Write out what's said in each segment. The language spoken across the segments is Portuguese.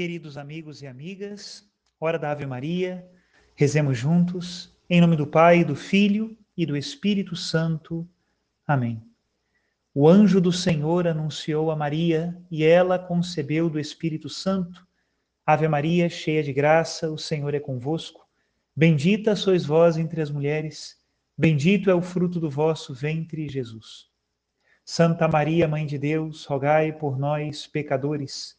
Queridos amigos e amigas, hora da Ave Maria, rezemos juntos, em nome do Pai, do Filho e do Espírito Santo. Amém. O anjo do Senhor anunciou a Maria e ela concebeu do Espírito Santo. Ave Maria, cheia de graça, o Senhor é convosco. Bendita sois vós entre as mulheres, bendito é o fruto do vosso ventre, Jesus. Santa Maria, Mãe de Deus, rogai por nós, pecadores,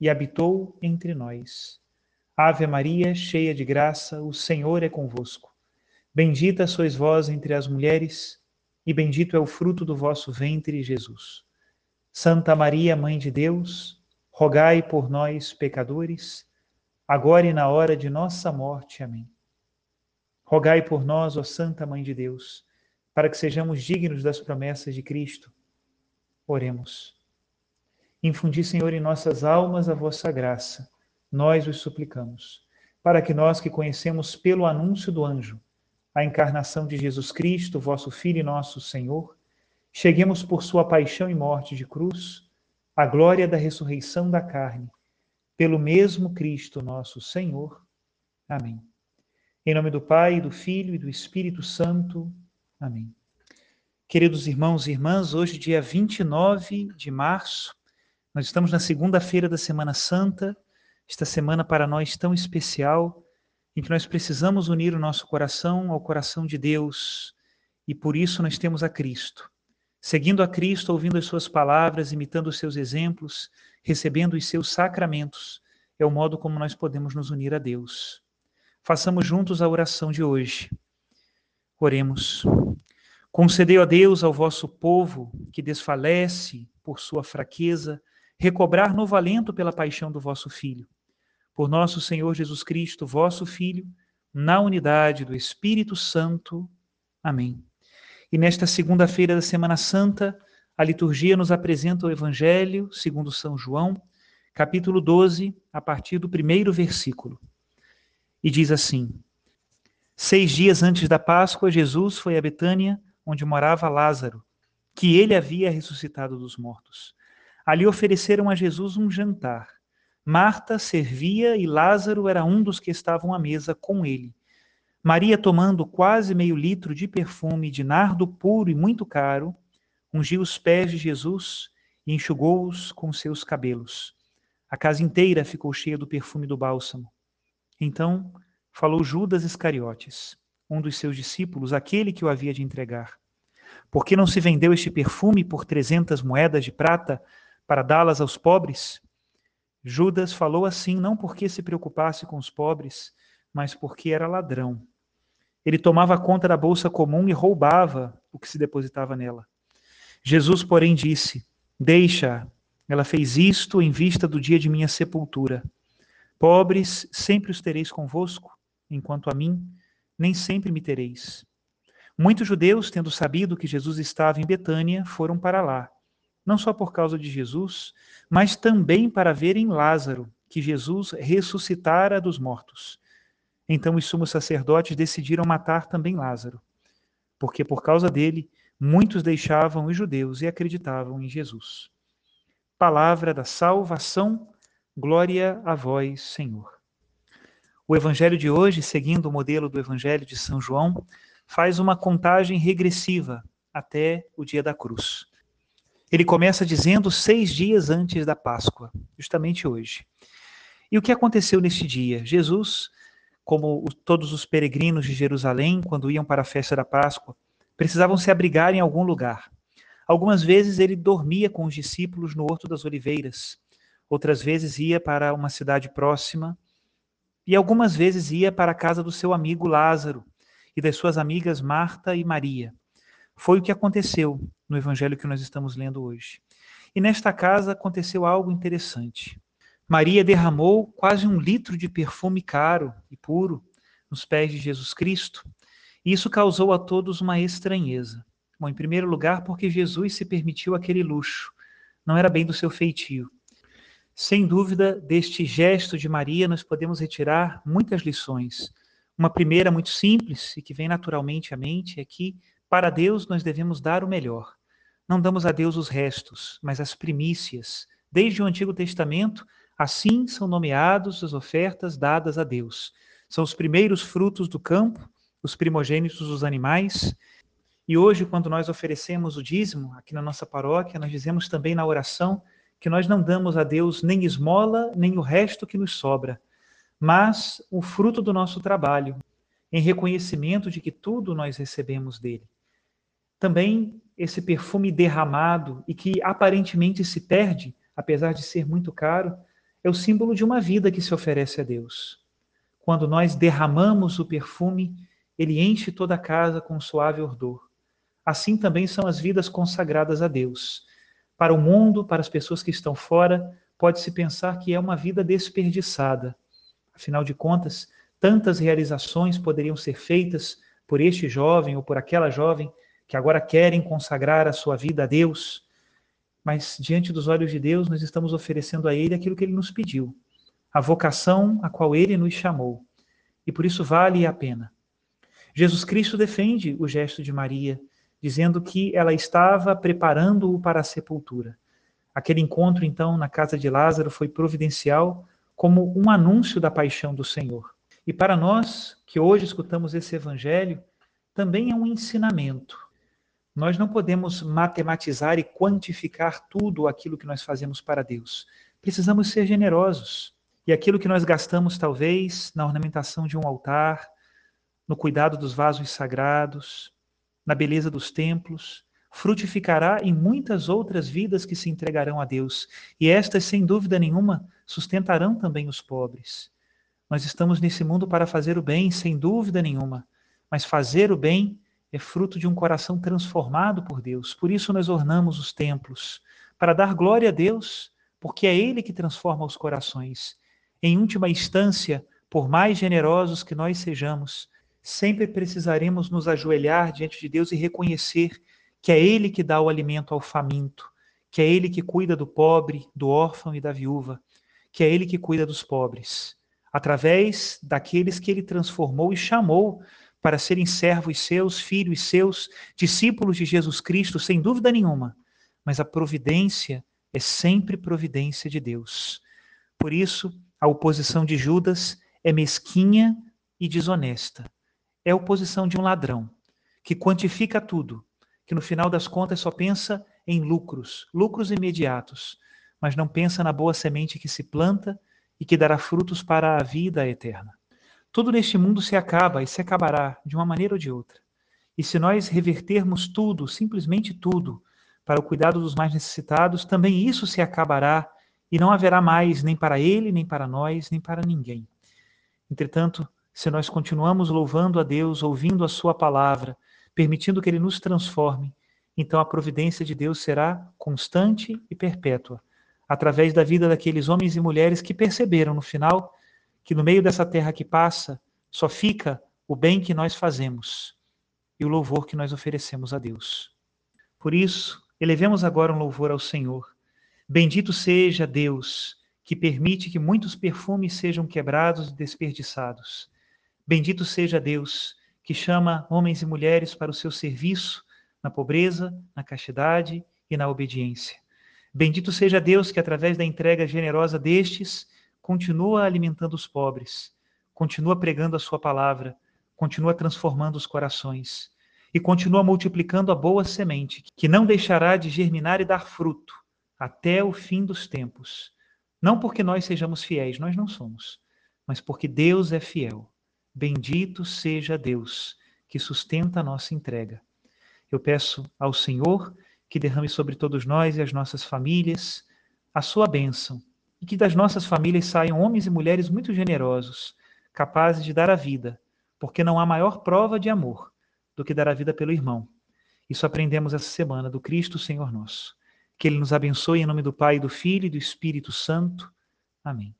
e habitou entre nós. Ave Maria, cheia de graça, o Senhor é convosco. Bendita sois vós entre as mulheres, e bendito é o fruto do vosso ventre, Jesus. Santa Maria, Mãe de Deus, rogai por nós, pecadores, agora e na hora de nossa morte. Amém. Rogai por nós, ó Santa Mãe de Deus, para que sejamos dignos das promessas de Cristo. Oremos. Infundi, Senhor, em nossas almas a vossa graça, nós os suplicamos, para que nós que conhecemos pelo anúncio do anjo a encarnação de Jesus Cristo, vosso Filho e nosso Senhor, cheguemos por sua paixão e morte de cruz à glória da ressurreição da carne, pelo mesmo Cristo nosso Senhor. Amém. Em nome do Pai, do Filho e do Espírito Santo. Amém. Queridos irmãos e irmãs, hoje, dia 29 de março, nós estamos na segunda-feira da Semana Santa, esta semana para nós tão especial, em que nós precisamos unir o nosso coração ao coração de Deus, e por isso nós temos a Cristo. Seguindo a Cristo, ouvindo as suas palavras, imitando os seus exemplos, recebendo os seus sacramentos, é o modo como nós podemos nos unir a Deus. Façamos juntos a oração de hoje. Oremos. Concedei, a Deus, ao vosso povo que desfalece por sua fraqueza, recobrar novo alento pela paixão do vosso Filho. Por nosso Senhor Jesus Cristo, vosso Filho, na unidade do Espírito Santo. Amém. E nesta segunda-feira da Semana Santa, a liturgia nos apresenta o Evangelho segundo São João, capítulo 12, a partir do primeiro versículo. E diz assim: Seis dias antes da Páscoa, Jesus foi a Betânia, onde morava Lázaro, que ele havia ressuscitado dos mortos. Ali ofereceram a Jesus um jantar. Marta servia e Lázaro era um dos que estavam à mesa com ele. Maria, tomando quase meio litro de perfume de nardo puro e muito caro, ungiu os pés de Jesus e enxugou-os com seus cabelos. A casa inteira ficou cheia do perfume do bálsamo. Então falou Judas Iscariotes, um dos seus discípulos, aquele que o havia de entregar. Por que não se vendeu este perfume por trezentas moedas de prata para dá-las aos pobres? Judas falou assim não porque se preocupasse com os pobres, mas porque era ladrão. Ele tomava conta da bolsa comum e roubava o que se depositava nela. Jesus, porém, disse: Deixa, ela fez isto em vista do dia de minha sepultura. Pobres sempre os tereis convosco, enquanto a mim nem sempre me tereis. Muitos judeus, tendo sabido que Jesus estava em Betânia, foram para lá não só por causa de Jesus, mas também para verem Lázaro, que Jesus ressuscitara dos mortos. Então os sumos sacerdotes decidiram matar também Lázaro, porque por causa dele muitos deixavam os judeus e acreditavam em Jesus. Palavra da salvação, glória a vós, Senhor. O evangelho de hoje, seguindo o modelo do evangelho de São João, faz uma contagem regressiva até o dia da cruz. Ele começa dizendo seis dias antes da Páscoa, justamente hoje. E o que aconteceu neste dia? Jesus, como todos os peregrinos de Jerusalém, quando iam para a festa da Páscoa, precisavam se abrigar em algum lugar. Algumas vezes ele dormia com os discípulos no Horto das Oliveiras, outras vezes ia para uma cidade próxima, e algumas vezes ia para a casa do seu amigo Lázaro e das suas amigas Marta e Maria. Foi o que aconteceu no evangelho que nós estamos lendo hoje. E nesta casa aconteceu algo interessante. Maria derramou quase um litro de perfume caro e puro nos pés de Jesus Cristo, e isso causou a todos uma estranheza. Bom, em primeiro lugar, porque Jesus se permitiu aquele luxo, não era bem do seu feitio. Sem dúvida, deste gesto de Maria, nós podemos retirar muitas lições. Uma primeira, muito simples e que vem naturalmente à mente, é que, para Deus, nós devemos dar o melhor. Não damos a Deus os restos, mas as primícias. Desde o Antigo Testamento, assim são nomeados as ofertas dadas a Deus. São os primeiros frutos do campo, os primogênitos dos animais. E hoje, quando nós oferecemos o dízimo aqui na nossa paróquia, nós dizemos também na oração que nós não damos a Deus nem esmola, nem o resto que nos sobra, mas o fruto do nosso trabalho, em reconhecimento de que tudo nós recebemos dele. Também esse perfume derramado e que aparentemente se perde, apesar de ser muito caro, é o símbolo de uma vida que se oferece a Deus. Quando nós derramamos o perfume, ele enche toda a casa com suave odor. Assim também são as vidas consagradas a Deus para o mundo, para as pessoas que estão fora, pode-se pensar que é uma vida desperdiçada. Afinal de contas, tantas realizações poderiam ser feitas por este jovem ou por aquela jovem que agora querem consagrar a sua vida a Deus. Mas diante dos olhos de Deus, nós estamos oferecendo a Ele aquilo que Ele nos pediu, a vocação a qual Ele nos chamou. E por isso vale a pena. Jesus Cristo defende o gesto de Maria dizendo que ela estava preparando-o para a sepultura. Aquele encontro, então, na casa de Lázaro foi providencial como um anúncio da paixão do Senhor. E para nós, que hoje escutamos esse evangelho, também é um ensinamento. Nós não podemos matematizar e quantificar tudo aquilo que nós fazemos para Deus. Precisamos ser generosos. E aquilo que nós gastamos, talvez, na ornamentação de um altar, no cuidado dos vasos sagrados, na beleza dos templos, frutificará em muitas outras vidas que se entregarão a Deus, e estas, sem dúvida nenhuma, sustentarão também os pobres. Nós estamos nesse mundo para fazer o bem, sem dúvida nenhuma, mas fazer o bem é fruto de um coração transformado por Deus. Por isso nós ornamos os templos, para dar glória a Deus, porque é Ele que transforma os corações. Em última instância, por mais generosos que nós sejamos, sempre precisaremos nos ajoelhar diante de Deus e reconhecer que é Ele que dá o alimento ao faminto, que é Ele que cuida do pobre, do órfão e da viúva, que é Ele que cuida dos pobres, através daqueles que Ele transformou e chamou para serem servos seus, filhos seus, discípulos de Jesus Cristo, sem dúvida nenhuma. Mas a providência é sempre providência de Deus. Por isso, a oposição de Judas é mesquinha e desonesta é a oposição de um ladrão, que quantifica tudo, que no final das contas só pensa em lucros, lucros imediatos, mas não pensa na boa semente que se planta e que dará frutos para a vida eterna. Tudo neste mundo se acaba e se acabará de uma maneira ou de outra. E se nós revertermos tudo, simplesmente tudo, para o cuidado dos mais necessitados, também isso se acabará e não haverá mais nem para ele, nem para nós, nem para ninguém. Entretanto, se nós continuamos louvando a Deus, ouvindo a Sua palavra, permitindo que Ele nos transforme, então a providência de Deus será constante e perpétua, através da vida daqueles homens e mulheres que perceberam no final que no meio dessa terra que passa só fica o bem que nós fazemos e o louvor que nós oferecemos a Deus. Por isso, elevemos agora um louvor ao Senhor. Bendito seja Deus que permite que muitos perfumes sejam quebrados e desperdiçados Bendito seja Deus, que chama homens e mulheres para o seu serviço na pobreza, na castidade e na obediência. Bendito seja Deus que, através da entrega generosa destes, continua alimentando os pobres, continua pregando a sua palavra, continua transformando os corações e continua multiplicando a boa semente, que não deixará de germinar e dar fruto até o fim dos tempos. Não porque nós sejamos fiéis, nós não somos, mas porque Deus é fiel. Bendito seja Deus que sustenta a nossa entrega. Eu peço ao Senhor que derrame sobre todos nós e as nossas famílias a sua bênção e que das nossas famílias saiam homens e mulheres muito generosos, capazes de dar a vida, porque não há maior prova de amor do que dar a vida pelo irmão. Isso aprendemos essa semana do Cristo Senhor nosso. Que Ele nos abençoe em nome do Pai, do Filho e do Espírito Santo. Amém.